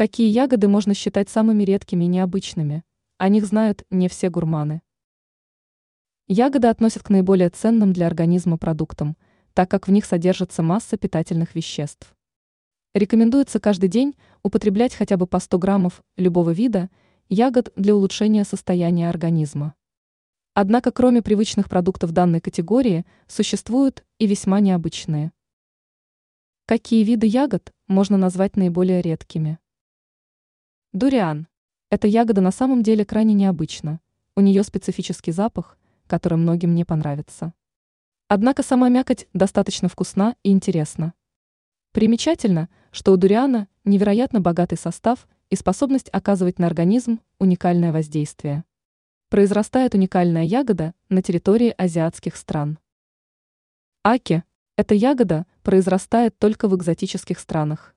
Какие ягоды можно считать самыми редкими и необычными? О них знают не все гурманы. Ягоды относят к наиболее ценным для организма продуктам, так как в них содержится масса питательных веществ. Рекомендуется каждый день употреблять хотя бы по 100 граммов любого вида ягод для улучшения состояния организма. Однако кроме привычных продуктов данной категории существуют и весьма необычные. Какие виды ягод можно назвать наиболее редкими? Дуриан. Эта ягода на самом деле крайне необычна. У нее специфический запах, который многим не понравится. Однако сама мякоть достаточно вкусна и интересна. Примечательно, что у дуриана невероятно богатый состав и способность оказывать на организм уникальное воздействие. Произрастает уникальная ягода на территории азиатских стран. Аки – эта ягода произрастает только в экзотических странах.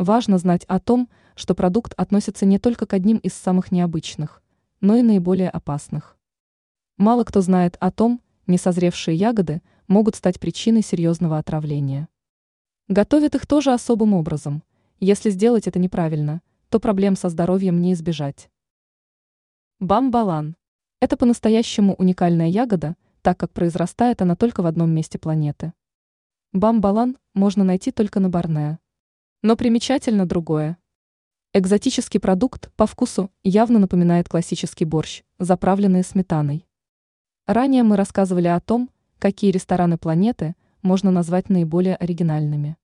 Важно знать о том, что продукт относится не только к одним из самых необычных, но и наиболее опасных. Мало кто знает о том, несозревшие ягоды могут стать причиной серьезного отравления. Готовят их тоже особым образом. Если сделать это неправильно, то проблем со здоровьем не избежать. Бамбалан. Это по-настоящему уникальная ягода, так как произрастает она только в одном месте планеты. Бамбалан можно найти только на Борнео. Но примечательно другое. Экзотический продукт по вкусу явно напоминает классический борщ, заправленный сметаной. Ранее мы рассказывали о том, какие рестораны планеты можно назвать наиболее оригинальными.